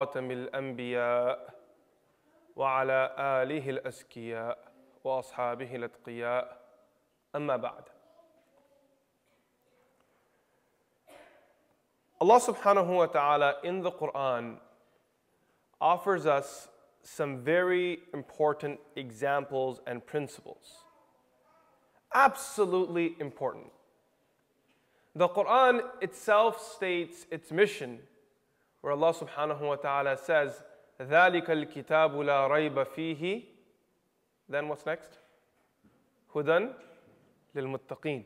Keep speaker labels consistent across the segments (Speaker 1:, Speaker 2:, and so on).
Speaker 1: خاتم الأنبياء وعلى آله الأزكياء وأصحابه الأتقياء أما بعد Allah subhanahu wa ta'ala in the Quran offers us some very important examples and principles. Absolutely important. The Quran itself states its mission, where Allah subhanahu wa ta'ala says, ذَلِكَ الْكِتَابُ لَا رَيْبَ فِيهِ Then what's next? هُدًى لِلْمُتَّقِينَ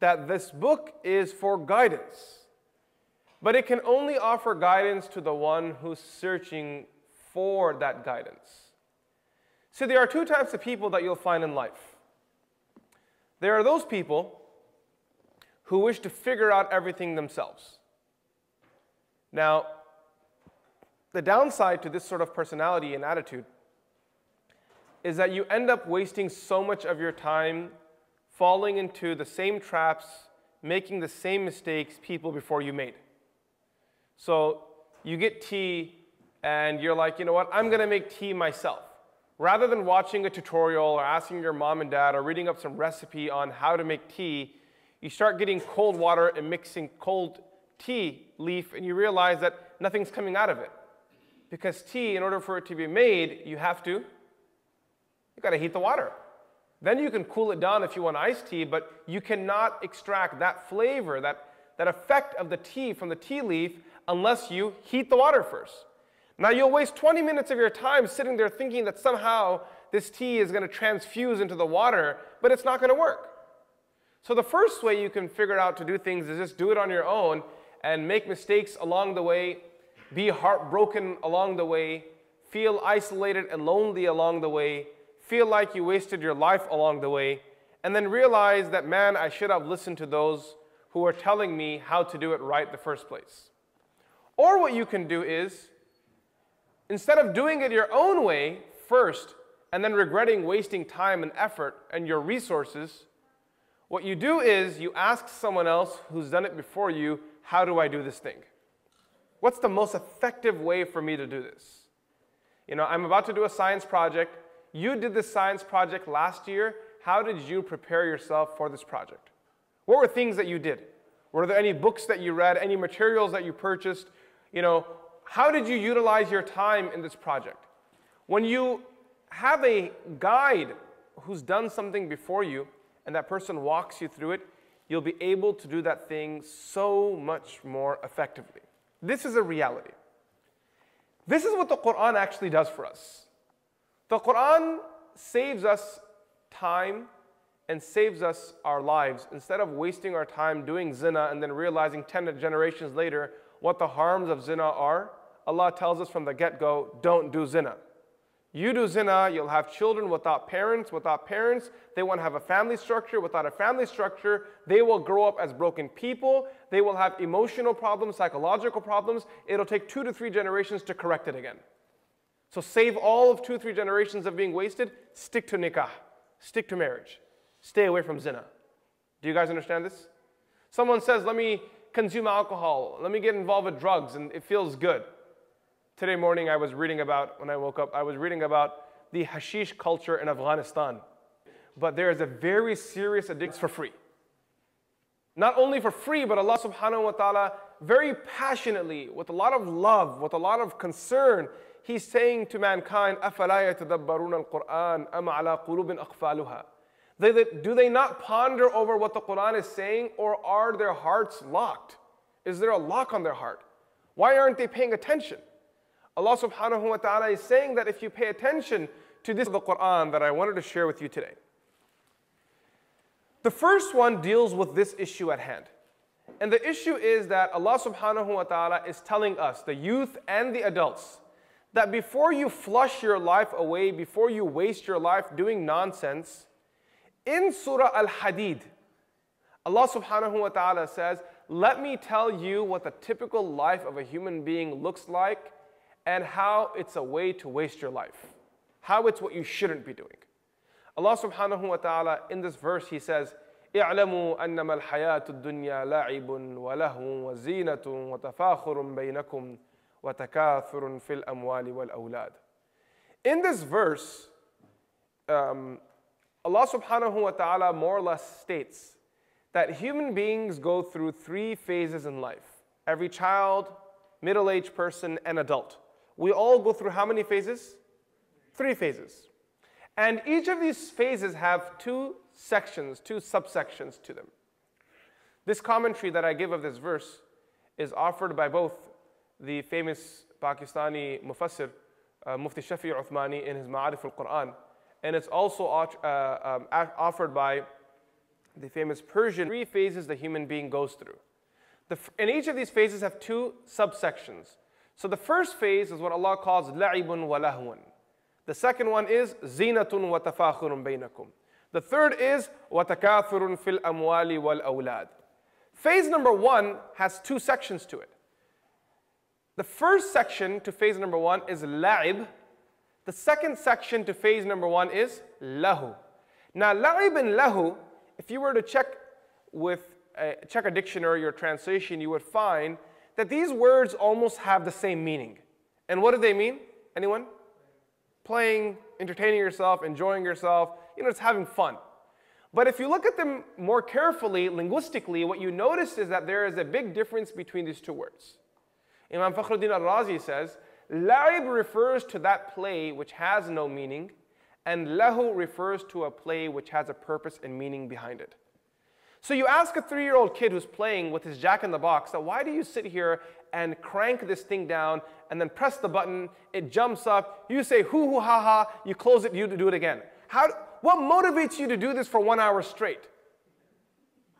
Speaker 1: That this book is for guidance. But it can only offer guidance to the one who's searching for that guidance. See, there are two types of people that you'll find in life. There are those people who wish to figure out everything themselves. Now, the downside to this sort of personality and attitude is that you end up wasting so much of your time falling into the same traps, making the same mistakes people before you made. So you get tea and you're like, you know what, I'm gonna make tea myself. Rather than watching a tutorial or asking your mom and dad or reading up some recipe on how to make tea, you start getting cold water and mixing cold tea leaf and you realize that nothing's coming out of it. Because tea, in order for it to be made, you have to, you gotta heat the water. Then you can cool it down if you want iced tea, but you cannot extract that flavor, that, that effect of the tea from the tea leaf unless you heat the water first. Now you'll waste 20 minutes of your time sitting there thinking that somehow this tea is going to transfuse into the water, but it's not going to work. So the first way you can figure out to do things is just do it on your own and make mistakes along the way, be heartbroken along the way, feel isolated and lonely along the way, feel like you wasted your life along the way, and then realize that, man, I should have listened to those who were telling me how to do it right the first place. Or what you can do is, instead of doing it your own way first and then regretting wasting time and effort and your resources, what you do is you ask someone else who's done it before you, how do I do this thing? What's the most effective way for me to do this? You know, I'm about to do a science project. You did this science project last year. How did you prepare yourself for this project? What were things that you did? Were there any books that you read, any materials that you purchased? You know, how did you utilize your time in this project? When you have a guide who's done something before you and that person walks you through it, you'll be able to do that thing so much more effectively. This is a reality. This is what the Quran actually does for us. The Quran saves us time and saves us our lives instead of wasting our time doing zina and then realizing 10 generations later what the harms of zina are. Allah tells us from the get go don't do zina. You do zina, you'll have children without parents. Without parents, they won't have a family structure. Without a family structure, they will grow up as broken people. They will have emotional problems, psychological problems. It'll take two to three generations to correct it again. So save all of two, three generations of being wasted. Stick to nikah, stick to marriage. Stay away from zina. Do you guys understand this? Someone says, let me consume alcohol, let me get involved with drugs, and it feels good. Today morning, I was reading about, when I woke up, I was reading about the hashish culture in Afghanistan. But there is a very serious addiction for free. Not only for free, but Allah subhanahu wa ta'ala very passionately, with a lot of love, with a lot of concern, He's saying to mankind, أَفَلَا يَتَدَبَّرُونَ الْقُرْآنَ أَمْ عَلَى قُلُوبٍ أَقْفَالُهَا they, they, do they not ponder over what the Quran is saying, or are their hearts locked? Is there a lock on their heart? Why aren't they paying attention? Allah subhanahu wa ta'ala is saying that if you pay attention to this the Quran that I wanted to share with you today. The first one deals with this issue at hand. And the issue is that Allah subhanahu wa ta'ala is telling us, the youth and the adults, that before you flush your life away, before you waste your life doing nonsense, in Surah Al Hadid, Allah subhanahu wa ta'ala says, Let me tell you what the typical life of a human being looks like and how it's a way to waste your life. How it's what you shouldn't be doing. Allah subhanahu wa ta'ala, in this verse, He says, اعلموا أنما الحياة الدنيا لعب ولهو وزينة وتفاخر بينكم وتكاثر في الأموال والأولاد. In this verse, um, Allah subhanahu wa ta'ala more or less states that human beings go through three phases in life. Every child, middle-aged person, and adult. We all go through how many phases? Three phases. And each of these phases have two sections, two subsections to them. This commentary that I give of this verse is offered by both the famous Pakistani mufassir, uh, Mufti Shafi Uthmani, in his Ma'arif al-Quran, and it's also uh, um, offered by the famous Persian three phases the human being goes through. The, and each of these phases have two subsections. So the first phase is what Allah calls la'ibun wa. The second one is zinatun wa tafakhurun bainakum. The third is watakathurun fil amwali wal awlad. Phase number one has two sections to it. The first section to phase number one is la'ib. The second section to phase number one is lahu. Now, la'ib and lahu, if you were to check with a, check a dictionary or translation, you would find that these words almost have the same meaning. And what do they mean? Anyone? playing, entertaining yourself, enjoying yourself, you know, it's having fun. But if you look at them more carefully, linguistically, what you notice is that there is a big difference between these two words. Imam Fakhruddin al-Razi says, La'ib refers to that play which has no meaning, and lahu refers to a play which has a purpose and meaning behind it. So you ask a three-year-old kid who's playing with his jack in the box that why do you sit here and crank this thing down and then press the button, it jumps up, you say hoo hoo ha ha, you close it, you do it again. How, what motivates you to do this for one hour straight?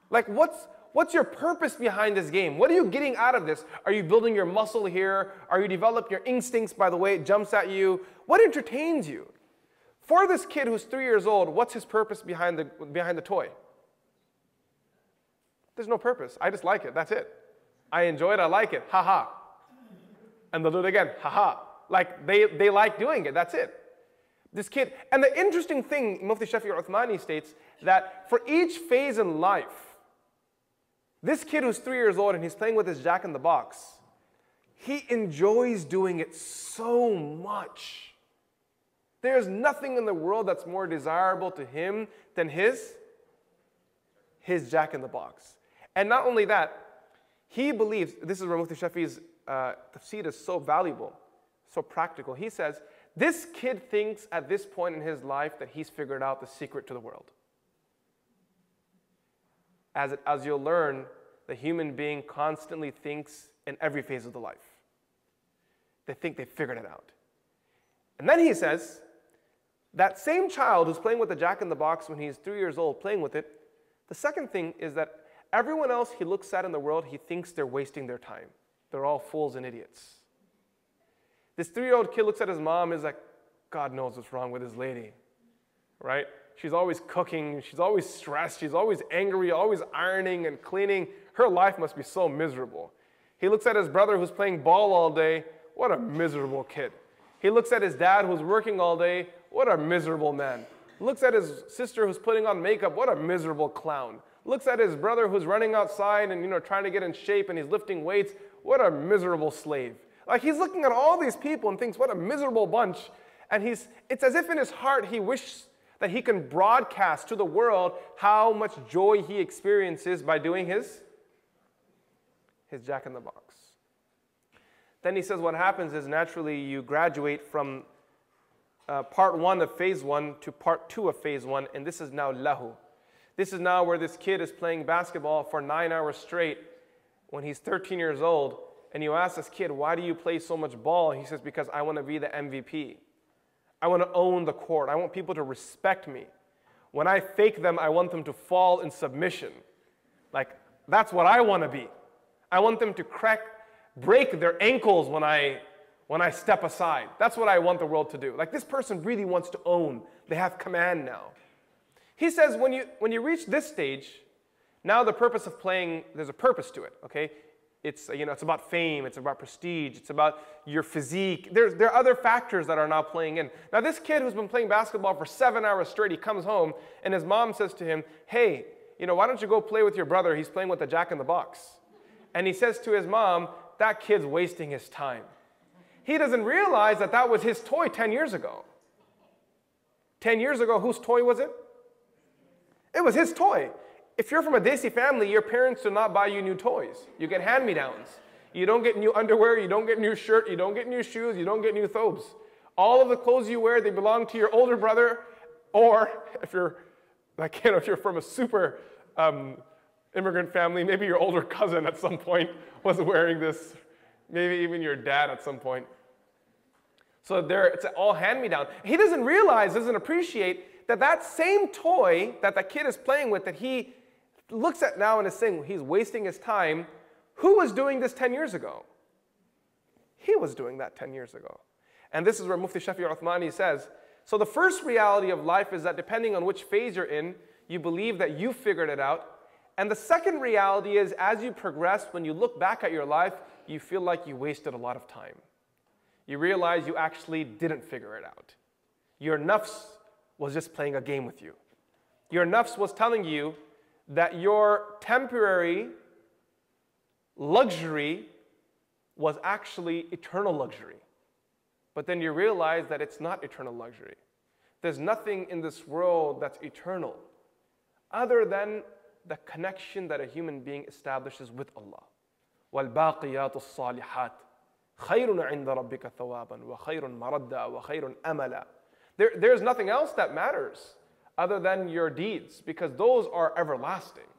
Speaker 1: Like what's, what's your purpose behind this game? What are you getting out of this? Are you building your muscle here? Are you developing your instincts by the way it jumps at you? What entertains you? For this kid who's three years old, what's his purpose behind the, behind the toy? There's no purpose. I just like it. That's it. I enjoy it. I like it. Ha ha. And they'll do it again. Ha ha. Like they, they like doing it. That's it. This kid. And the interesting thing, Mufti Shafi Uthmani states that for each phase in life, this kid who's three years old and he's playing with his jack in the box, he enjoys doing it so much. There's nothing in the world that's more desirable to him than his, his jack in the box. And not only that, he believes, this is where Mufti Shafi's uh, tafsir is so valuable, so practical. He says, this kid thinks at this point in his life that he's figured out the secret to the world. As, it, as you'll learn, the human being constantly thinks in every phase of the life. They think they figured it out. And then he says, that same child who's playing with the jack in the box when he's three years old, playing with it, the second thing is that Everyone else he looks at in the world, he thinks they're wasting their time. They're all fools and idiots. This three year old kid looks at his mom and is like, God knows what's wrong with this lady, right? She's always cooking, she's always stressed, she's always angry, always ironing and cleaning. Her life must be so miserable. He looks at his brother who's playing ball all day. What a miserable kid. He looks at his dad who's working all day. What a miserable man. Looks at his sister who's putting on makeup. What a miserable clown looks at his brother who's running outside and you know trying to get in shape and he's lifting weights. What a miserable slave. Like he's looking at all these people and thinks, what a miserable bunch. And he's it's as if in his heart he wishes that he can broadcast to the world how much joy he experiences by doing his his jack in the box. Then he says what happens is naturally you graduate from uh, part one of phase one to part two of phase one, and this is now lahu. This is now where this kid is playing basketball for nine hours straight when he's 13 years old. And you ask this kid, why do you play so much ball? He says, because I want to be the MVP. I want to own the court. I want people to respect me. When I fake them, I want them to fall in submission. Like, that's what I want to be. I want them to crack, break their ankles when I, when I step aside. That's what I want the world to do. Like, this person really wants to own. They have command now. He says when you, when you reach this stage, now the purpose of playing, there's a purpose to it, okay? It's, you know, it's about fame, it's about prestige, it's about your physique. There's, there are other factors that are now playing in. Now, this kid who's been playing basketball for seven hours straight, he comes home and his mom says to him, Hey, you know, why don't you go play with your brother? He's playing with the jack in the box. And he says to his mom, That kid's wasting his time. He doesn't realize that that was his toy 10 years ago. 10 years ago, whose toy was it? It was his toy. If you're from a Desi family, your parents do not buy you new toys. You get hand me downs. You don't get new underwear, you don't get new shirt, you don't get new shoes, you don't get new thobes. All of the clothes you wear, they belong to your older brother, or if you're, like, you know, if you're from a super um, immigrant family, maybe your older cousin at some point was wearing this, maybe even your dad at some point. So it's all hand-me-down. He doesn't realize, doesn't appreciate that that same toy that that kid is playing with, that he looks at now and is saying he's wasting his time. Who was doing this 10 years ago? He was doing that 10 years ago. And this is where Mufti Shafi Uthmani says, so the first reality of life is that depending on which phase you're in, you believe that you figured it out. And the second reality is as you progress, when you look back at your life, you feel like you wasted a lot of time You realize you actually didn't figure it out. Your nafs was just playing a game with you. Your nafs was telling you that your temporary luxury was actually eternal luxury. But then you realize that it's not eternal luxury. There's nothing in this world that's eternal other than the connection that a human being establishes with Allah. والباقيات الصالحات خير عند ربك ثوابا وخير مردا وخير أملا there, There's nothing else that matters other than your deeds because those are everlasting.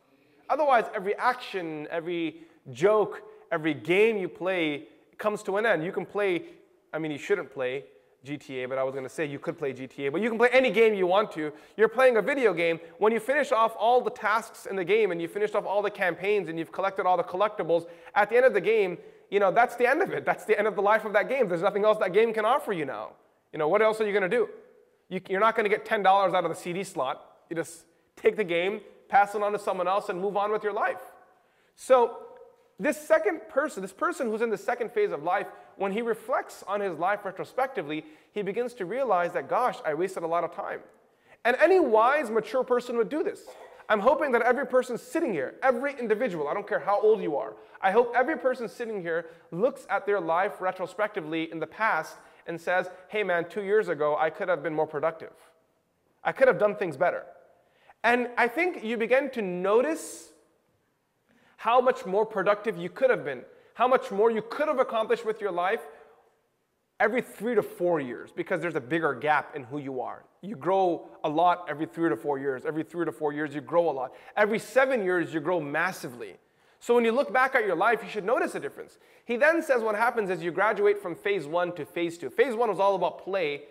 Speaker 1: Otherwise, every action, every joke, every game you play comes to an end. You can play I mean, you shouldn't play GTA, but I was going to say you could play GTA, but you can play any game you want to. You're playing a video game. When you finish off all the tasks in the game and you finished off all the campaigns and you've collected all the collectibles, at the end of the game, you know, that's the end of it. That's the end of the life of that game. There's nothing else that game can offer you now. You know, what else are you going to do? You, you're not going to get $10 out of the CD slot. You just take the game, pass it on to someone else, and move on with your life. So this second person, this person who's in the second phase of life, when he reflects on his life retrospectively, he begins to realize that, gosh, I wasted a lot of time. And any wise, mature person would do this. I'm hoping that every person sitting here, every individual, I don't care how old you are, I hope every person sitting here looks at their life retrospectively in the past and says, hey man, two years ago, I could have been more productive. I could have done things better. And I think you begin to notice how much more productive you could have been, how much more you could have accomplished with your life every three to four years because there's a bigger gap in who you are. You grow a lot every three to four years. Every three to four years, you grow a lot. Every seven years, you grow massively. So when you look back at your life, you should notice a difference. He then says what happens is you graduate from phase one to phase two. Phase one was all about play,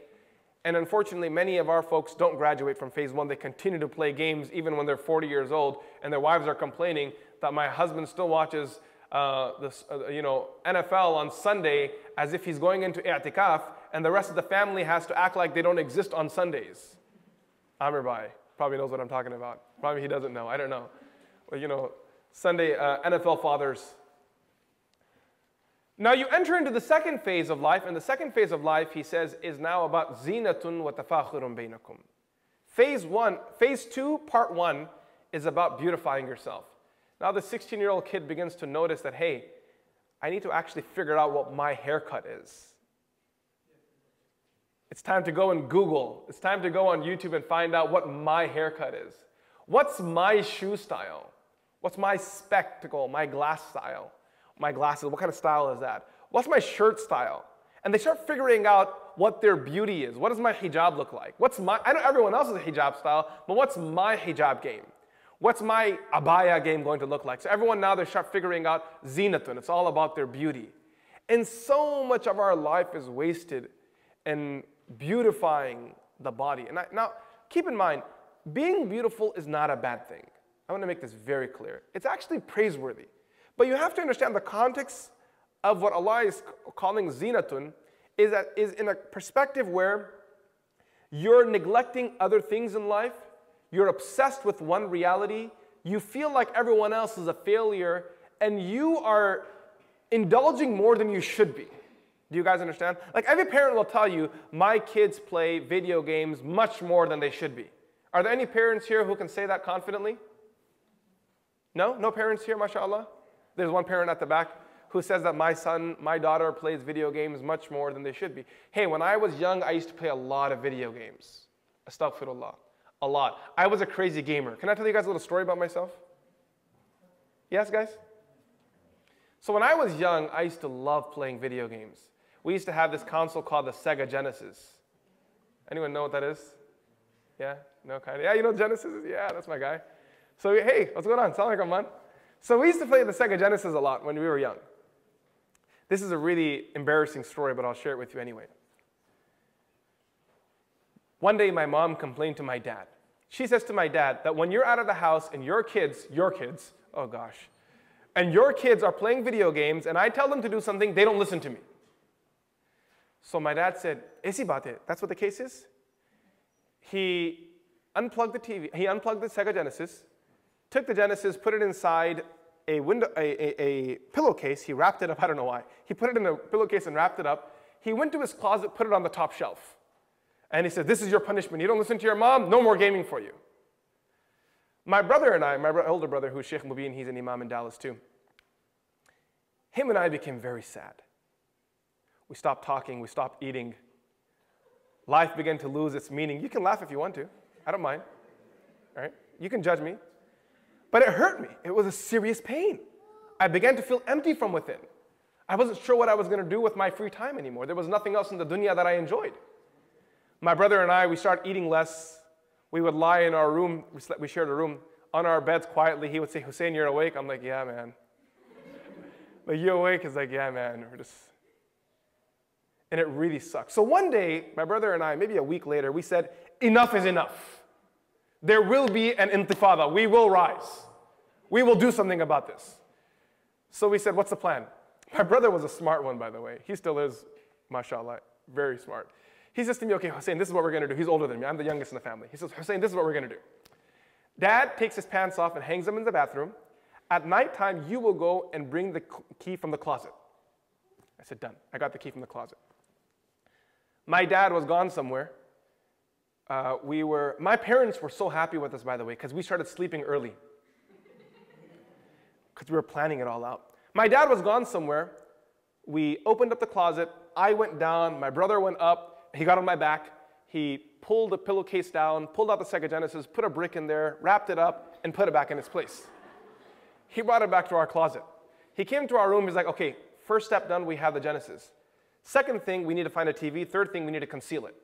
Speaker 1: and unfortunately, many of our folks don't graduate from phase one. They continue to play games even when they're 40 years old, and their wives are complaining that my husband still watches uh, this, uh, you know, NFL on Sunday as if he's going into i'tikaf, and the rest of the family has to act like they don't exist on Sundays. Amir Bhai probably knows what I'm talking about. Probably he doesn't know. I don't know. Well, you know, Sunday uh, NFL fathers. Now you enter into the second phase of life, and the second phase of life, he says, is now about zinatun wa tafakhurun bainakum. Phase one, phase two, part one, is about beautifying yourself. Now the 16 year old kid begins to notice that, hey, I need to actually figure out what my haircut is. It's time to go and Google. It's time to go on YouTube and find out what my haircut is. What's my shoe style? What's my spectacle, my glass style? My glasses, what kind of style is that? What's my shirt style? And they start figuring out what their beauty is. What does my hijab look like? What's my, I know everyone else's hijab style, but what's my hijab game? What's my abaya game going to look like? So everyone now they start figuring out zinatun. It's all about their beauty. And so much of our life is wasted in beautifying the body. And I, now, keep in mind, being beautiful is not a bad thing. I want to make this very clear. It's actually praiseworthy. But you have to understand the context of what Allah is calling zinatun is, that, is in a perspective where you're neglecting other things in life you're obsessed with one reality. You feel like everyone else is a failure, and you are indulging more than you should be. Do you guys understand? Like every parent will tell you, my kids play video games much more than they should be. Are there any parents here who can say that confidently? No? No parents here, mashallah? There's one parent at the back who says that my son, my daughter plays video games much more than they should be. Hey, when I was young, I used to play a lot of video games. Astaghfirullah. A lot. I was a crazy gamer. Can I tell you guys a little story about myself? Yes, guys? So when I was young, I used to love playing video games. We used to have this console called the Sega Genesis. Anyone know what that is? Yeah? No kind of. Yeah, you know Genesis? Yeah, that's my guy. So hey, what's going on? Sound like a man. So we used to play the Sega Genesis a lot when we were young. This is a really embarrassing story, but I'll share it with you anyway. One day, my mom complained to my dad. She says to my dad that when you're out of the house and your kids, your kids, oh gosh, and your kids are playing video games and I tell them to do something, they don't listen to me. So my dad said, bate, that's what the case is? He unplugged the TV, he unplugged the Sega Genesis, took the Genesis, put it inside a, window, a, a, a pillowcase. He wrapped it up. I don't know why. He put it in a pillowcase and wrapped it up. He went to his closet, put it on the top shelf. And he said, This is your punishment. You don't listen to your mom, no more gaming for you. My brother and I, my older brother, who's Sheikh Mubin, he's an imam in Dallas too, him and I became very sad. We stopped talking, we stopped eating. Life began to lose its meaning. You can laugh if you want to, I don't mind. All right? You can judge me. But it hurt me. It was a serious pain. I began to feel empty from within. I wasn't sure what I was going to do with my free time anymore. There was nothing else in the dunya that I enjoyed. My brother and I, we started eating less. We would lie in our room, we, shared a room, on our beds quietly. He would say, Hussein, you're awake? I'm like, yeah, man. like, you awake? He's like, yeah, man. We're just... And it really sucked. So one day, my brother and I, maybe a week later, we said, enough is enough. There will be an intifada. We will rise. We will do something about this. So we said, what's the plan? My brother was a smart one, by the way. He still is, mashallah, very smart. He says to me, okay, Hussein, this is what we're to do. He's older than me. I'm the youngest in the family. He says, Hussein, this is what we're to do. Dad takes his pants off and hangs them in the bathroom. At nighttime, you will go and bring the key from the closet. I said, done. I got the key from the closet. My dad was gone somewhere uh, we were, my parents were so happy with us, by the way, because we started sleeping early. Because we were planning it all out. My dad was gone somewhere. We opened up the closet. I went down. My brother went up. He got on my back. He pulled the pillowcase down, pulled out the Sega Genesis, put a brick in there, wrapped it up, and put it back in its place. He brought it back to our closet. He came to our room. He's like, okay, first step done, we have the Genesis. Second thing, we need to find a TV. Third thing, we need to conceal it.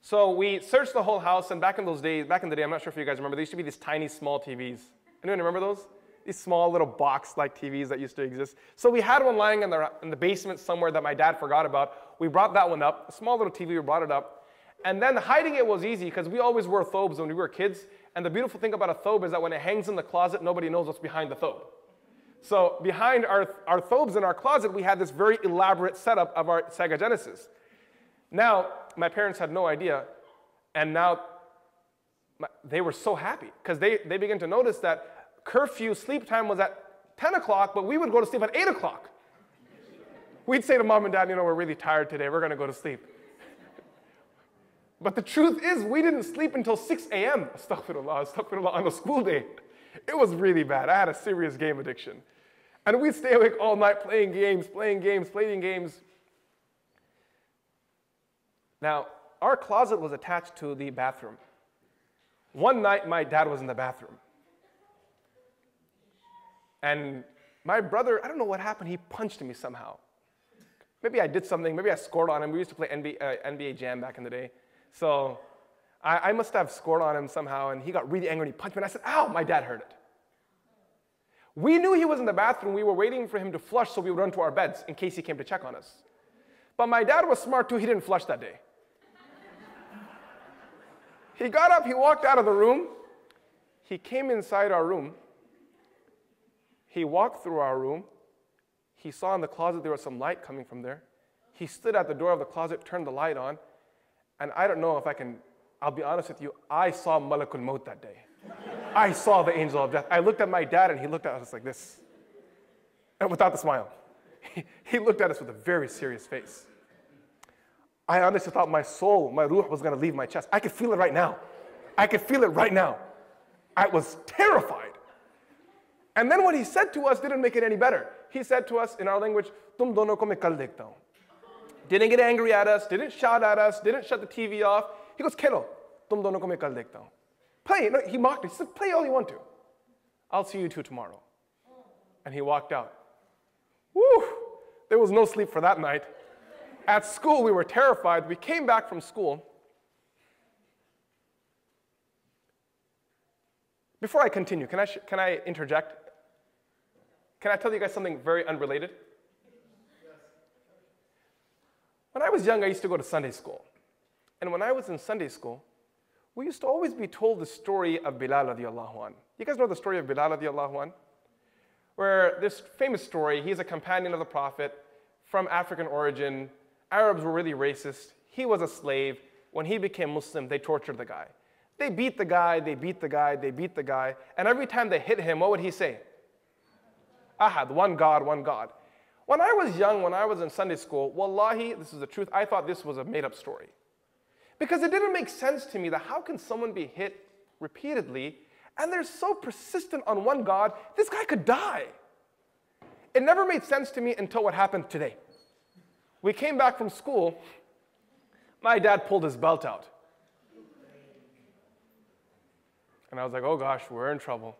Speaker 1: So we searched the whole house, and back in those days, back in the day, I'm not sure if you guys remember, there used to be these tiny, small TVs. Anyone remember those? These small little box-like TVs that used to exist. So we had one lying in the, in the basement somewhere that my dad forgot about. We brought that one up, a small little TV, we brought it up. And then hiding it was easy because we always wore thobes when we were kids. And the beautiful thing about a thobe is that when it hangs in the closet, nobody knows what's behind the thobe. So behind our, our thobes in our closet, we had this very elaborate setup of our Sega Genesis. Now, my parents had no idea, and now my, they were so happy because they, they began to notice that curfew sleep time was at 10 o'clock, but we would go to sleep at 8 o'clock. We'd say to mom and dad, you know, we're really tired today, we're gonna go to sleep. but the truth is, we didn't sleep until 6 a.m. Astaghfirullah, astaghfirullah, on a school day. It was really bad. I had a serious game addiction. And we'd stay awake all night playing games, playing games, playing games. Now, our closet was attached to the bathroom. One night, my dad was in the bathroom. And my brother, I don't know what happened, he punched me somehow. Maybe I did something, maybe I scored on him. We used to play NBA, uh, NBA Jam back in the day. So I, I, must have scored on him somehow, and he got really angry and he punched me. And I said, Ow, my dad heard it. We knew he was in the bathroom. We were waiting for him to flush so we would run to our beds in case he came to check on us. But my dad was smart too, he didn't flush that day. He got up, he walked out of the room. He came inside our room. He walked through our room. He saw in the closet there was some light coming from there. He stood at the door of the closet, turned the light on, and I don't know if I can, I'll be honest with you, I saw Malakul Maut that day. I saw the angel of death. I looked at my dad and he looked at us like this, and without the smile. He, he looked at us with a very serious face. I honestly thought my soul, my ruh was gonna leave my chest. I could feel it right now. I could feel it right now. I was terrified. And then what he said to us didn't make it any better. He said to us in our language, Tum dono ko kal. Didn't get angry at us, didn't shout at us, didn't shut the TV off. He goes, Kelo, tum dono ko मैं kal dekhta. Play. No, he mocked us. He said, play all you want to. I'll see you two tomorrow. And he walked out. Woo! There was no sleep for that night. At school, we were terrified. We came back from school. Before I continue, can I, can I interject? Can I tell you guys something very unrelated? When I was young, I used to go to Sunday school. And when I was in Sunday school, we used to always be told the story of Bilal radiallahu an. You guys know the story of Bilal radiallahu an? Where this famous story, he's a companion of the Prophet from African origin. Arabs were really racist. He was a slave. When he became Muslim, they tortured the guy. They beat the guy, they beat the guy, they beat the guy. And every time they hit him, what would he say? Ahad, one God, one God. When I was young, when I was in Sunday school, wallahi, this is the truth, I thought this was a made up story. Because it didn't make sense to me that how can someone be hit repeatedly and they're so persistent on one God, this guy could die. It never made sense to me until what happened today. We came back from school, my dad pulled his belt out. And I was like, oh gosh, we're in trouble.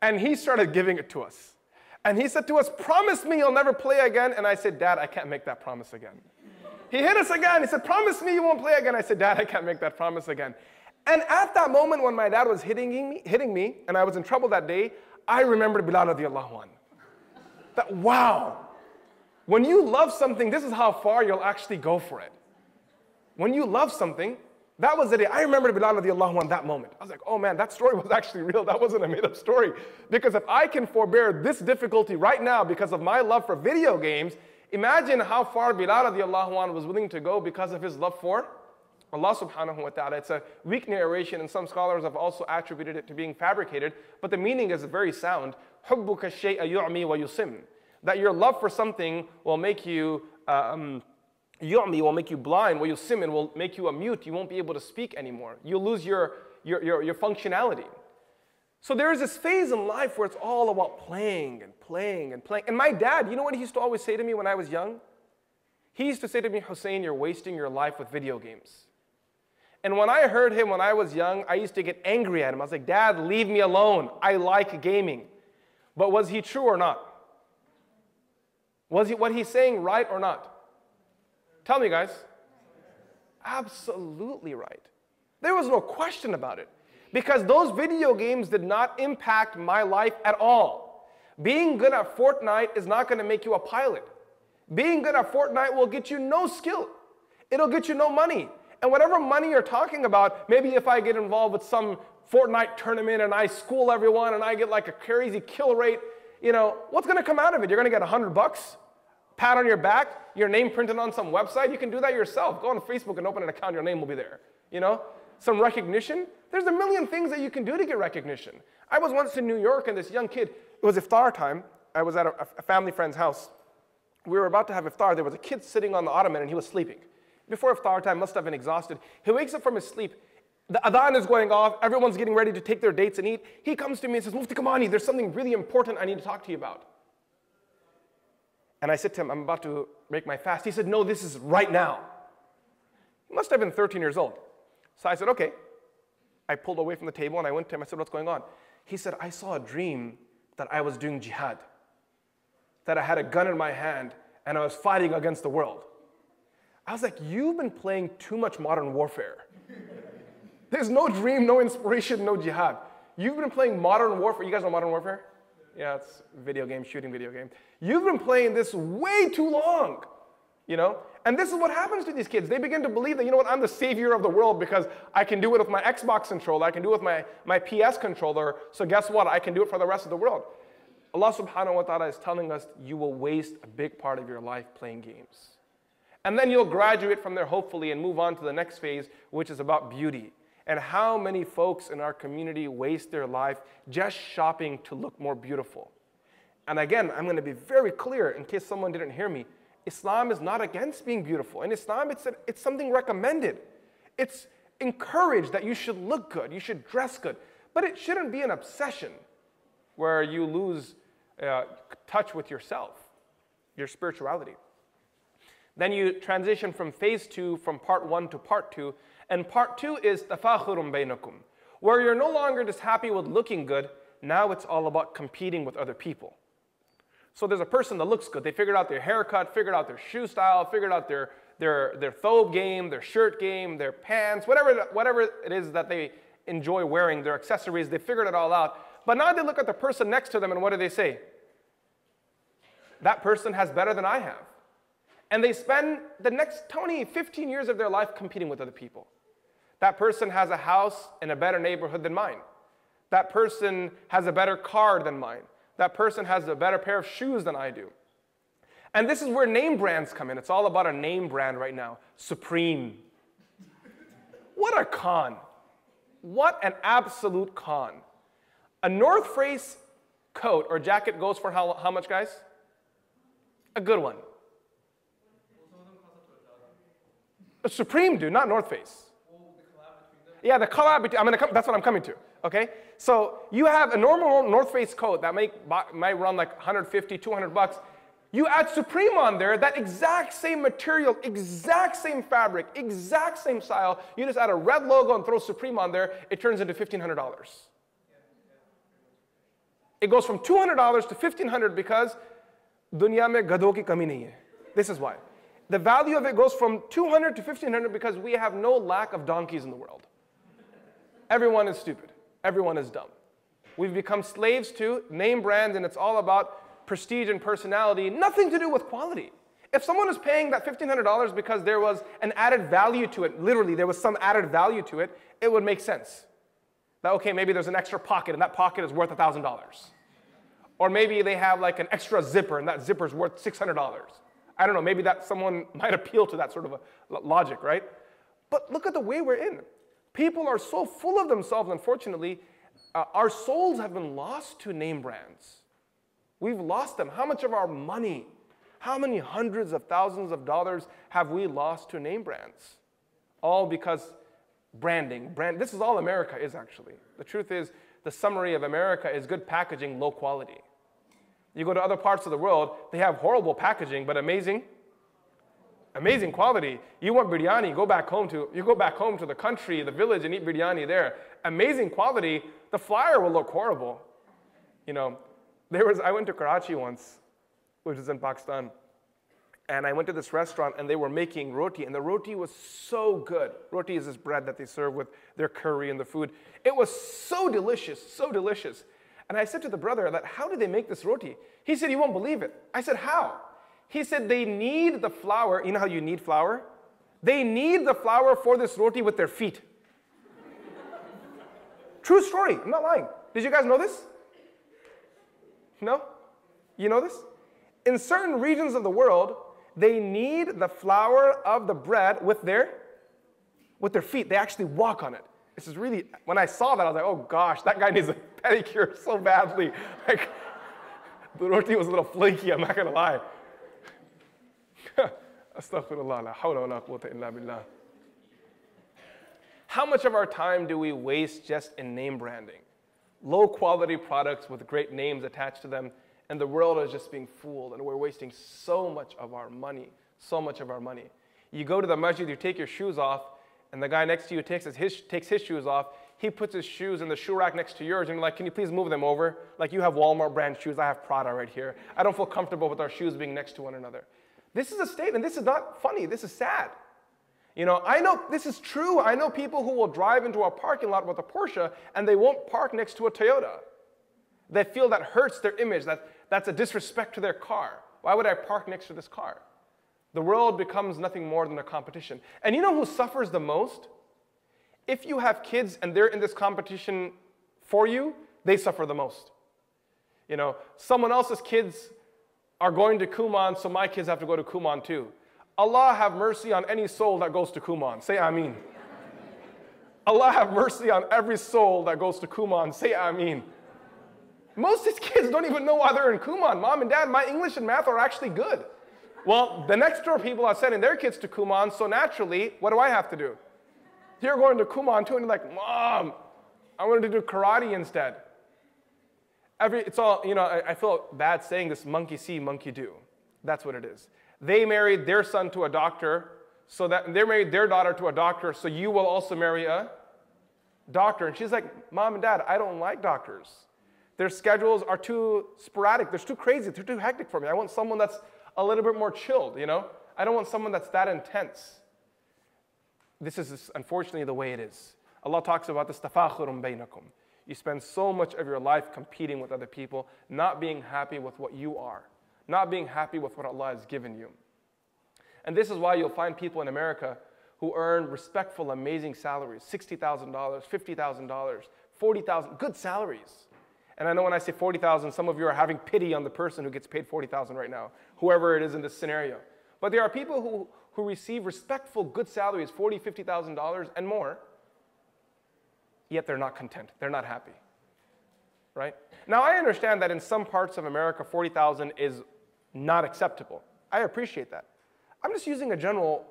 Speaker 1: And he started giving it to us. And he said to us, Promise me you'll never play again. And I said, Dad, I can't make that promise again. He hit us again. He said, Promise me you won't play again. I said, Dad, I can't make that promise again. And at that moment when my dad was hitting me, hitting me and I was in trouble that day, I remembered Bilal radiallahu anh. That, wow, when you love something, this is how far you'll actually go for it. When you love something, that was the day. I remember Bilal radiallahu anh that moment. I was like, oh man, that story was actually real. That wasn't a made up story. Because if I can forbear this difficulty right now because of my love for video games, Imagine how far Bilal radiallahu anh was willing to go because of his love for Allah subhanahu wa ta'ala. It's a weak narration, and some scholars have also attributed it to being fabricated, but the meaning is very sound. حُبُّكَ الشَّيْءَ يُعْمِي وَيُسِمْ That your love for something will make you, um, Yomi will make you blind, wa yusimin will make you a mute, you won't be able to speak anymore. You'll lose your, your, your, your functionality. So there is this phase in life where it's all about playing and playing and playing. And my dad, you know what he used to always say to me when I was young? He used to say to me, Hussein, you're wasting your life with video games. And when I heard him when I was young, I used to get angry at him. I was like, Dad, leave me alone. I like gaming. But was he true or not? Was he, what he's saying right or not? Tell me, guys. Absolutely right. There was no question about it because those video games did not impact my life at all. Being good at Fortnite is not going to make you a pilot. Being good at Fortnite will get you no skill. It'll get you no money. And whatever money you're talking about, maybe if I get involved with some Fortnite tournament and I school everyone and I get like a crazy kill rate, you know, what's going to come out of it? You're going to get 100 bucks? Pat on your back, your name printed on some website. You can do that yourself. Go on Facebook and open an account, your name will be there. You know? Some recognition. There's a million things that you can do to get recognition. I was once in New York and this young kid, it was iftar time. I was at a, a family friend's house. We were about to have iftar. There was a kid sitting on the ottoman and he was sleeping. Before iftar time, must have been exhausted. He wakes up from his sleep. The adhan is going off. Everyone's getting ready to take their dates and eat. He comes to me and says, Mufti Kamani, there's something really important I need to talk to you about. And I said to him, I'm about to break my fast. He said, No, this is right now. He must have been 13 years old. So I said, Okay. I pulled away from the table and I went to him. I said, What's going on? He said, I saw a dream that I was doing jihad, that I had a gun in my hand and I was fighting against the world. I was like, You've been playing too much modern warfare. There's no dream, no inspiration, no jihad. You've been playing modern warfare. You guys know modern warfare? Yeah, it's video game, shooting video game. You've been playing this way too long, you know? And this is what happens to these kids. They begin to believe that, you know what, I'm the savior of the world because I can do it with my Xbox controller, I can do it with my, my PS controller, so guess what? I can do it for the rest of the world. Allah subhanahu wa ta'ala is telling us you will waste a big part of your life playing games. And then you'll graduate from there, hopefully, and move on to the next phase, which is about beauty. And how many folks in our community waste their life just shopping to look more beautiful? And again, I'm going to be very clear in case someone didn't hear me. Islam is not against being beautiful. In Islam, it's, a, it's something recommended. It's encouraged that you should look good, you should dress good, but it shouldn't be an obsession. where you lose uh, touch with yourself, your spirituality. Then you transition from phase two, from part one to part two. And part two is tafakhurun bainakum, where you're no longer just happy with looking good. Now it's all about competing with other people. So there's a person that looks good. They figured out their haircut, figured out their shoe style, figured out their, their, their thobe game, their shirt game, their pants, whatever, whatever it is that they enjoy wearing, their accessories. They figured it all out. But now they look at the person next to them and what do they say? That person has better than I have. And they spend the next 20, 15 years of their life competing with other people. That person has a house in a better neighborhood than mine. That person has a better car than mine. That person has a better pair of shoes than I do. And this is where name brands come in. It's all about a name brand right now Supreme. What a con. What an absolute con. A North Face coat or jacket goes for how, how much, guys? A good one. A Supreme dude, not North Face. Yeah, the collab between, I'm gonna come, that's what I'm coming to, okay? So you have a normal North Face coat that might, might run like 150, 200 bucks. You add Supreme on there, that exact same material, exact same fabric, exact same style. You just add a red logo and throw Supreme on there, it turns into $1,500. It goes from $200 to $1,500 because dunya mein gadon ki kami nahi hai. This is why. The value of it goes from 200 to 1500 because we have no lack of donkeys in the world. Everyone is stupid. Everyone is dumb. We've become slaves to name brands and it's all about prestige and personality, nothing to do with quality. If someone is paying that $1,500 because there was an added value to it, literally there was some added value to it, it would make sense. That, okay, maybe there's an extra pocket and that pocket is worth $1,000. Or maybe they have like an extra zipper and that zipper is worth $600. I don't know, maybe that someone might appeal to that sort of a logic, right? But look at the way we're in. People are so full of themselves, unfortunately, uh, our souls have been lost to name brands. We've lost them. How much of our money, how many hundreds of thousands of dollars have we lost to name brands? All because branding, brand, this is all America is actually. The truth is, the summary of America is good packaging, low quality. You go to other parts of the world, they have horrible packaging, but amazing, amazing quality. You want biryani, go back home to, you go back home to the country, the village, and eat biryani there. Amazing quality. The flyer will look horrible. You know, there was, I went to Karachi once, which is in Pakistan, and I went to this restaurant and they were making roti, and the roti was so good. Roti is this bread that they serve with their curry and the food. It was so delicious, so delicious. And I said to the brother that, how do they make this roti? He said, you won't believe it. I said, how? He said, they knead the flour. You know how you knead flour? They knead the flour for this roti with their feet. True story. I'm not lying. Did you guys know this? No? You know this? In certain regions of the world, they knead the flour of the bread with their with their feet. They actually walk on it. This is really, when I saw that, I was like, oh gosh, that guy needs a pedicure so badly. Like, the roti was a little flaky, I'm not gonna lie. Astaghfirullah, la wa quwwata illa billah. How much of our time do we waste just in name branding? Low quality products with great names attached to them, and the world is just being fooled, and we're wasting so much of our money, so much of our money. You go to the masjid, you take your shoes off, and the guy next to you takes his, takes his shoes off, he puts his shoes in the shoe rack next to yours, and you're like, can you please move them over? Like you have Walmart brand shoes, I have Prada right here. I don't feel comfortable with our shoes being next to one another. This is a statement. This is not funny. This is sad. You know, I know this is true. I know people who will drive into a parking lot with a Porsche and they won't park next to a Toyota. They feel that hurts their image, that that's a disrespect to their car. Why would I park next to this car? The world becomes nothing more than a competition. And you know who suffers the most? If you have kids and they're in this competition for you, they suffer the most. You know, someone else's kids are going to Kumon, so my kids have to go to Kumon too. Allah have mercy on any soul that goes to Kumon. Say Ameen. Allah have mercy on every soul that goes to Kumon. Say Ameen. Most of these kids don't even know why they're in Kumon. Mom and dad, my English and math are actually good. Well, the next door people are sending their kids to Kumon, so naturally, what do I have to do? You're going to Kumon too, and you're like, Mom, I wanted to do karate instead. Every, it's all, you know, I, I feel bad saying this monkey see, monkey do. That's what it is. They married their son to a doctor, so that they married their daughter to a doctor, so you will also marry a doctor. And she's like, Mom and Dad, I don't like doctors. Their schedules are too sporadic, they're too crazy, they're too hectic for me. I want someone that's a little bit more chilled, you know? I don't want someone that's that intense. This is unfortunately the way it is. Allah talks about this tafakhurun bainakum. You spend so much of your life competing with other people, not being happy with what you are, not being happy with what Allah has given you. And this is why you'll find people in America who earn respectful, amazing salaries $60,000, $50,000, $40,000, good salaries. And I know when I say 40,000, some of you are having pity on the person who gets paid 40,000 right now, whoever it is in this scenario. But there are people who, who receive respectful, good salaries, $40,000, $50,000 and more, yet they're not content. They're not happy. Right? Now, I understand that in some parts of America, 40,000 is not acceptable. I appreciate that. I'm just using a general,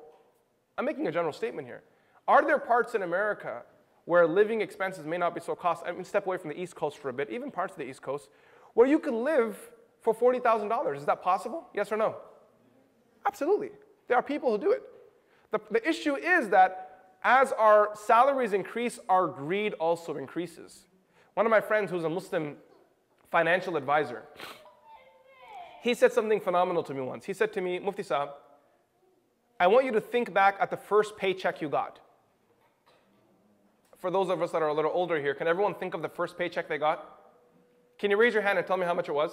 Speaker 1: I'm making a general statement here. Are there parts in America where living expenses may not be so cost? I mean, step away from the East Coast for a bit, even parts of the East Coast, where you can live for $40,000. Is that possible? Yes or no? Absolutely. There are people who do it. The, the issue is that as our salaries increase, our greed also increases. One of my friends who's a Muslim financial advisor, he said something phenomenal to me once. He said to me, Mufti Saab, I want you to think back at the first paycheck you got. For those of us that are a little older here, can everyone think of the first paycheck they got? Can you raise your hand and tell me how much it was?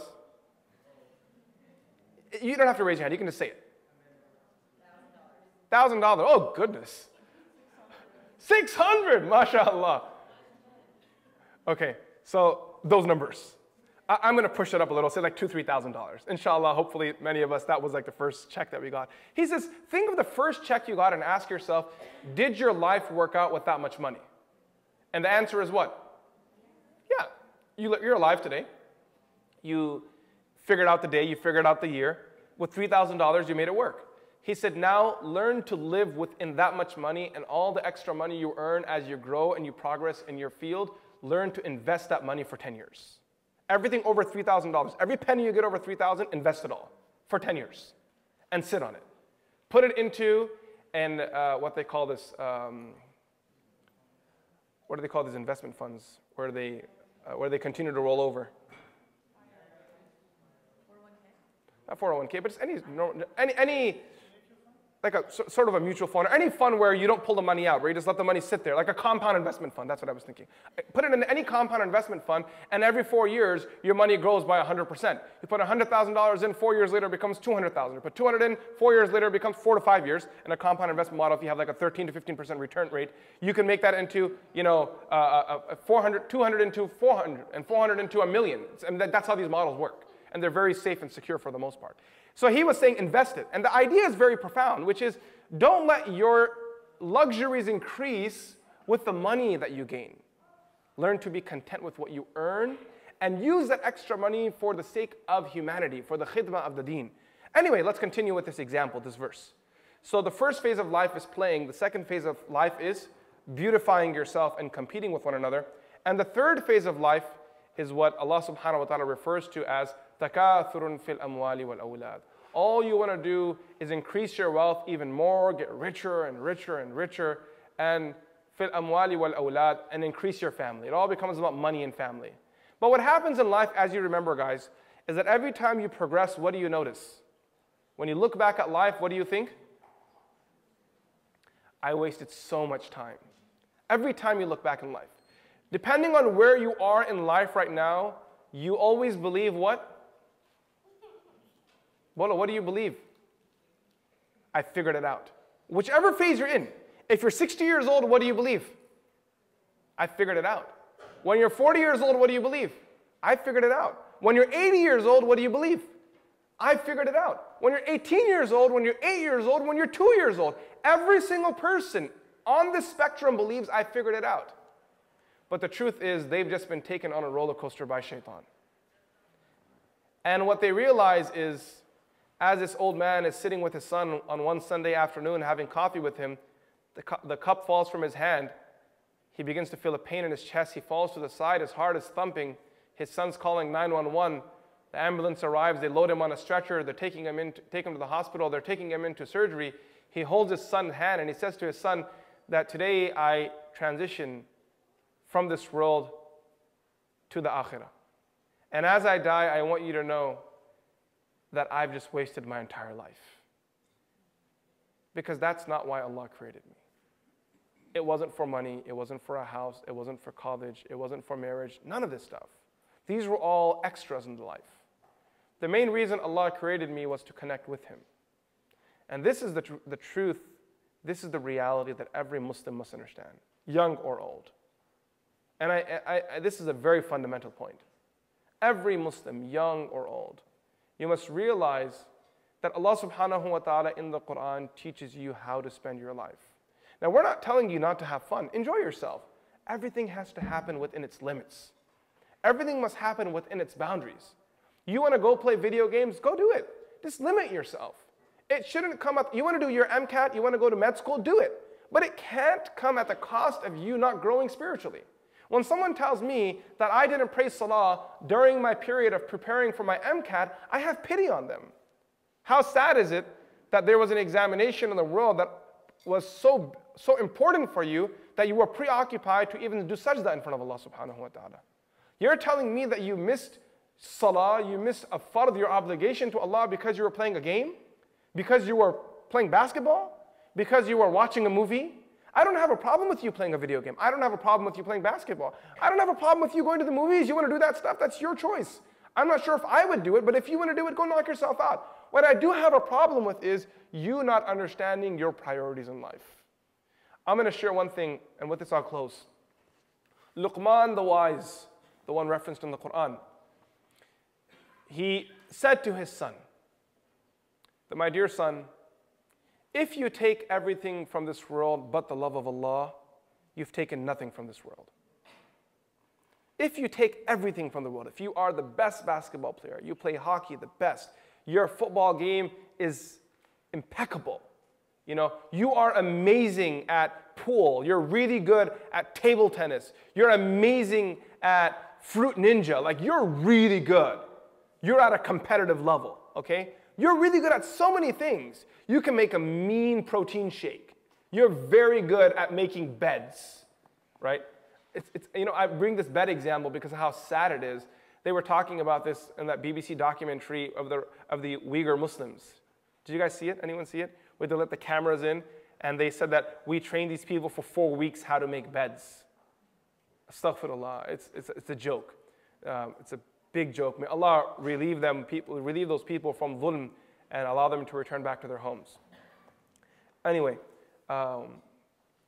Speaker 1: You don't have to raise your hand, you can just say it. $1,000. Oh, goodness. 600, mashallah. Okay, so those numbers. I- am gonna push it up a little, say like two, three thousand dollars. Inshallah, hopefully many of us, that was like the first check that we got. He says, think of the first check you got and ask yourself, did your life work out with that much money? And the answer is what? Yeah, you, you're alive today. You figured out the day, you figured out the year. With $3,000, you made it work. He said, now learn to live within that much money and all the extra money you earn as you grow and you progress in your field, learn to invest that money for 10 years. Everything over $3,000, every penny you get over 3,000, invest it all for 10 years and sit on it. Put it into and uh, what they call this, um, what do they call these investment funds where they, uh, where they continue to roll over? Not 401k, but any, any, any like a sort of a mutual fund, or any fund where you don't pull the money out, where you just let the money sit there, like a compound investment fund. That's what I was thinking. Put it in any compound investment fund, and every four years, your money grows by 100%. You put $100,000 in, four years later, it becomes 200,000. You put 200 in, four years later, it becomes four to five years. In a compound investment model, if you have like a 13 to 15% return rate, you can make that into, you know, uh, uh, uh 400, 200 into 400, and 400 into a million. And that's how these models work. And they're very safe and secure for the most part. So he was saying invest it. And the idea is very profound, which is don't let your luxuries increase with the money that you gain. Learn to be content with what you earn and use that extra money for the sake of humanity, for the khidmah of the deen. Anyway, let's continue with this example, this verse. So the first phase of life is playing, the second phase of life is beautifying yourself and competing with one another. And the third phase of life is what Allah subhanahu wa ta'ala refers to as takathurun fil amwali wal awlad. All you want to do is increase your wealth even more, get richer and richer and richer, and fil amwali wal awlad, and increase your family. It all becomes about money and family. But what happens in life, as you remember, guys, is that every time you progress, what do you notice? When you look back at life, what do you think? I wasted so much time. Every time you look back in life. Depending on where you are in life right now, you always believe what? Bolo, what do you believe? I figured it out. Whichever phase you're in, if you're 60 years old, what do you believe? I figured it out. When you're 40 years old, what do you believe? I figured it out. When you're 80 years old, what do you believe? I figured it out. When you're 18 years old, when you're 8 years old, when you're 2 years old, every single person on this spectrum believes I figured it out. But the truth is, they've just been taken on a roller coaster by shaitan. And what they realize is as this old man is sitting with his son on one Sunday afternoon having coffee with him, the, cu- the cup falls from his hand. He begins to feel a pain in his chest. He falls to the side. His heart is thumping. His son's calling 911. The ambulance arrives, they load him on a stretcher, they're taking him in, to, take him to the hospital, they're taking him into surgery. He holds his son's hand and he says to his son that today I transition from this world to the akhirah. And as I die, I want you to know that I've just wasted my entire life. Because that's not why Allah created me. It wasn't for money, it wasn't for a house, it wasn't for college, it wasn't for marriage, none of this stuff. These were all extras in the life. The main reason Allah created me was to connect with Him. And this is the, tr- the truth, this is the reality that every Muslim must understand, young or old. And I, I, I, this is a very fundamental point. Every Muslim, young or old, you must realize that Allah subhanahu wa ta'ala in the Quran teaches you how to spend your life. Now, we're not telling you not to have fun. Enjoy yourself. Everything has to happen within its limits. Everything must happen within its boundaries. You want to go play video games? Go do it. Just limit yourself. It shouldn't come up. You want to do your MCAT, you want to go to med school? Do it. But it can't come at the cost of you not growing spiritually. When someone tells me that I didn't pray Salah during my period of preparing for my MCAT, I have pity on them. How sad is it that there was an examination in the world that was so, so important for you that you were preoccupied to even do sajda in front of Allah subhanahu wa ta'ala? You're telling me that you missed Salah, you missed a fard, your obligation to Allah because you were playing a game? Because you were playing basketball? Because you were watching a movie? I don't have a problem with you playing a video game. I don't have a problem with you playing basketball. I don't have a problem with you going to the movies. You want to do that stuff? That's your choice. I'm not sure if I would do it, but if you want to do it, go knock yourself out. What I do have a problem with is you not understanding your priorities in life. I'm going to share one thing, and with this I'll close. Luqman the wise, the one referenced in the Quran, he said to his son, that my dear son, if you take everything from this world but the love of Allah, you've taken nothing from this world. If you take everything from the world, if you are the best basketball player, you play hockey the best, your football game is impeccable. You know, you are amazing at pool. You're really good at table tennis. You're amazing at fruit ninja. Like you're really good. You're at a competitive level, okay? You're really good at so many things. You can make a mean protein shake. You're very good at making beds, right? It's, it's, you know, I bring this bed example because of how sad it is. They were talking about this in that BBC documentary of the, of the Uyghur Muslims. Did you guys see it? Anyone see it? Where they let the cameras in and they said that we trained these people for four weeks how to make beds. Astaghfirullah. It's, it's, it's a joke. Um, it's a big joke. May Allah relieve them, people, relieve those people from dhulm and allow them to return back to their homes. Anyway, um,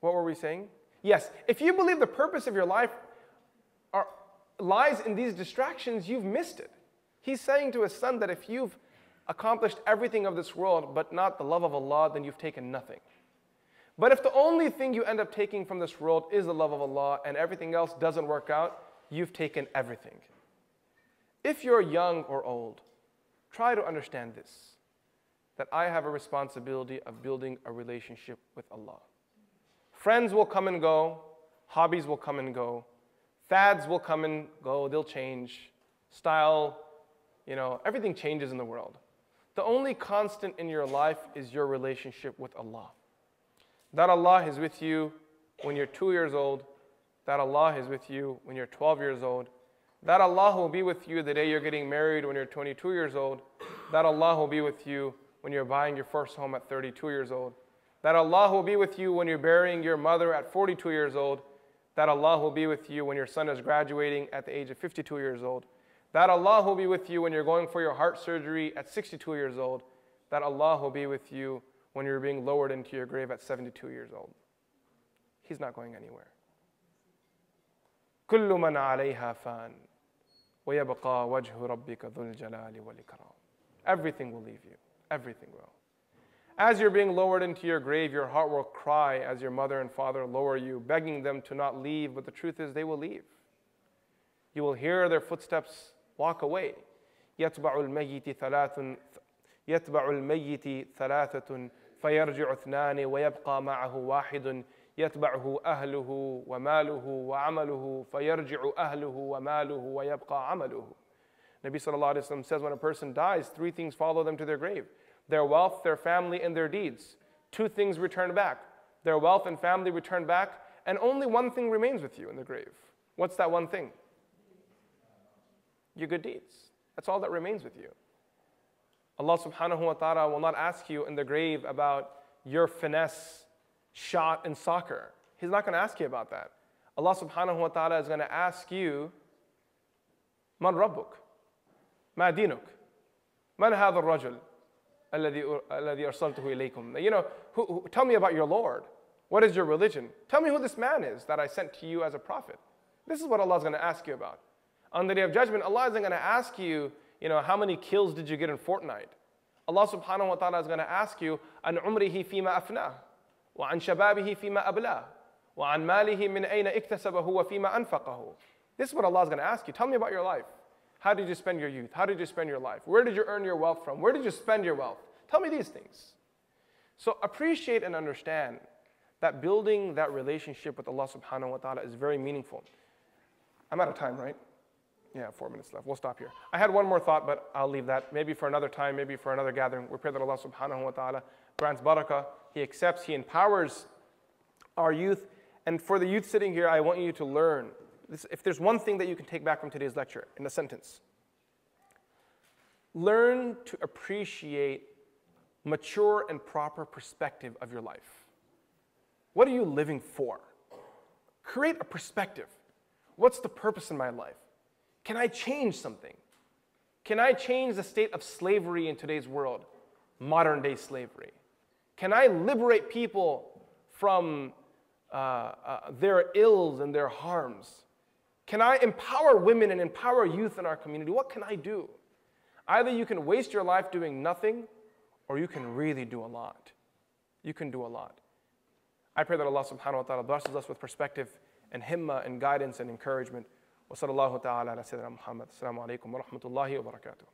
Speaker 1: what were we saying? Yes, if you believe the purpose of your life are, lies in these distractions, you've missed it. He's saying to his son that if you've accomplished everything of this world but not the love of Allah, then you've taken nothing. But if the only thing you end up taking from this world is the love of Allah and everything else doesn't work out, you've taken everything. If you're young or old, try to understand this that I have a responsibility of building a relationship with Allah. Friends will come and go, hobbies will come and go, fads will come and go, they'll change, style, you know, everything changes in the world. The only constant in your life is your relationship with Allah. That Allah is with you when you're two years old, that Allah is with you when you're 12 years old, that Allah will be with you the day you're getting married when you're 22 years old. That Allah will be with you when you're buying your first home at 32 years old. That Allah will be with you when you're burying your mother at 42 years old. That Allah will be with you when your son is graduating at the age of 52 years old. That Allah will be with you when you're going for your heart surgery at 62 years old. That Allah will be with you when you're being lowered into your grave at 72 years old. He's not going anywhere. كل من عليها فان وَيَبْقَى وَجْهُ رَبِّكَ ذُو الْجَلَالِ وَالْإِكْرَامِ Everything will leave you. Everything will. As you're being lowered into your grave, your heart will cry as your mother and father lower you, begging them to not leave, but the truth is they will leave. You will hear their footsteps walk away. يتبع الميت ثلاث يتبع الميت ثلاثة فيرجع اثنان ويبقى معه واحد يتبعه أهله وماله وعمله فيرجع أهله وماله ويبقى عمله Nabi sallallahu alayhi wa says when a person dies, three things follow them to their grave. Their wealth, their family, and their deeds. Two things return back. Their wealth and family return back, and only one thing remains with you in the grave. What's that one thing? Your good deeds. That's all that remains with you. Allah subhanahu wa ta'ala will not ask you in the grave about your finesse shot in soccer. He's not going to ask you about that. Allah subhanahu wa ta'ala is going to ask you, Man Rabbuk? Ma Dinuk? Man hadha rajul alladhi arsaltuhu ilaykum? You know, who, who, tell me about your Lord. What is your religion? Tell me who this man is that I sent to you as a prophet. This is what Allah is going to ask you about. On the day of judgment, Allah isn't going to ask you, you know, how many kills did you get in Fortnite? Allah subhanahu wa ta'ala is going to ask you, an umrihi fima afnah fima ablah, wa an malihi min ayna iktasabahu wa fima anfaqahu. This is what Allah is going to ask you. Tell me about your life. How did you spend your youth? How did you spend your life? Where did you earn your wealth from? Where did you spend your wealth? Tell me these things. So appreciate and understand that building that relationship with Allah subhanahu wa ta'ala is very meaningful. I'm out of time, right? Yeah, four minutes left. We'll stop here. I had one more thought, but I'll leave that. Maybe for another time, maybe for another gathering. We pray that Allah subhanahu wa ta'ala grants barakah. He accepts, He empowers our youth. And for the youth sitting here, I want you to learn. This, if there's one thing that you can take back from today's lecture in a sentence, learn to appreciate mature and proper perspective of your life. What are you living for? Create a perspective. What's the purpose in my life? Can I change something? Can I change the state of slavery in today's world? Modern day slavery. Can I liberate people from uh, uh, their ills and their harms? Can I empower women and empower youth in our community? What can I do? Either you can waste your life doing nothing, or you can really do a lot. You can do a lot. I pray that Allah subhanahu wa ta'ala blesses us with perspective and himma and guidance and encouragement. وصلى الله تعالى على سيدنا محمد السلام عليكم ورحمة الله وبركاته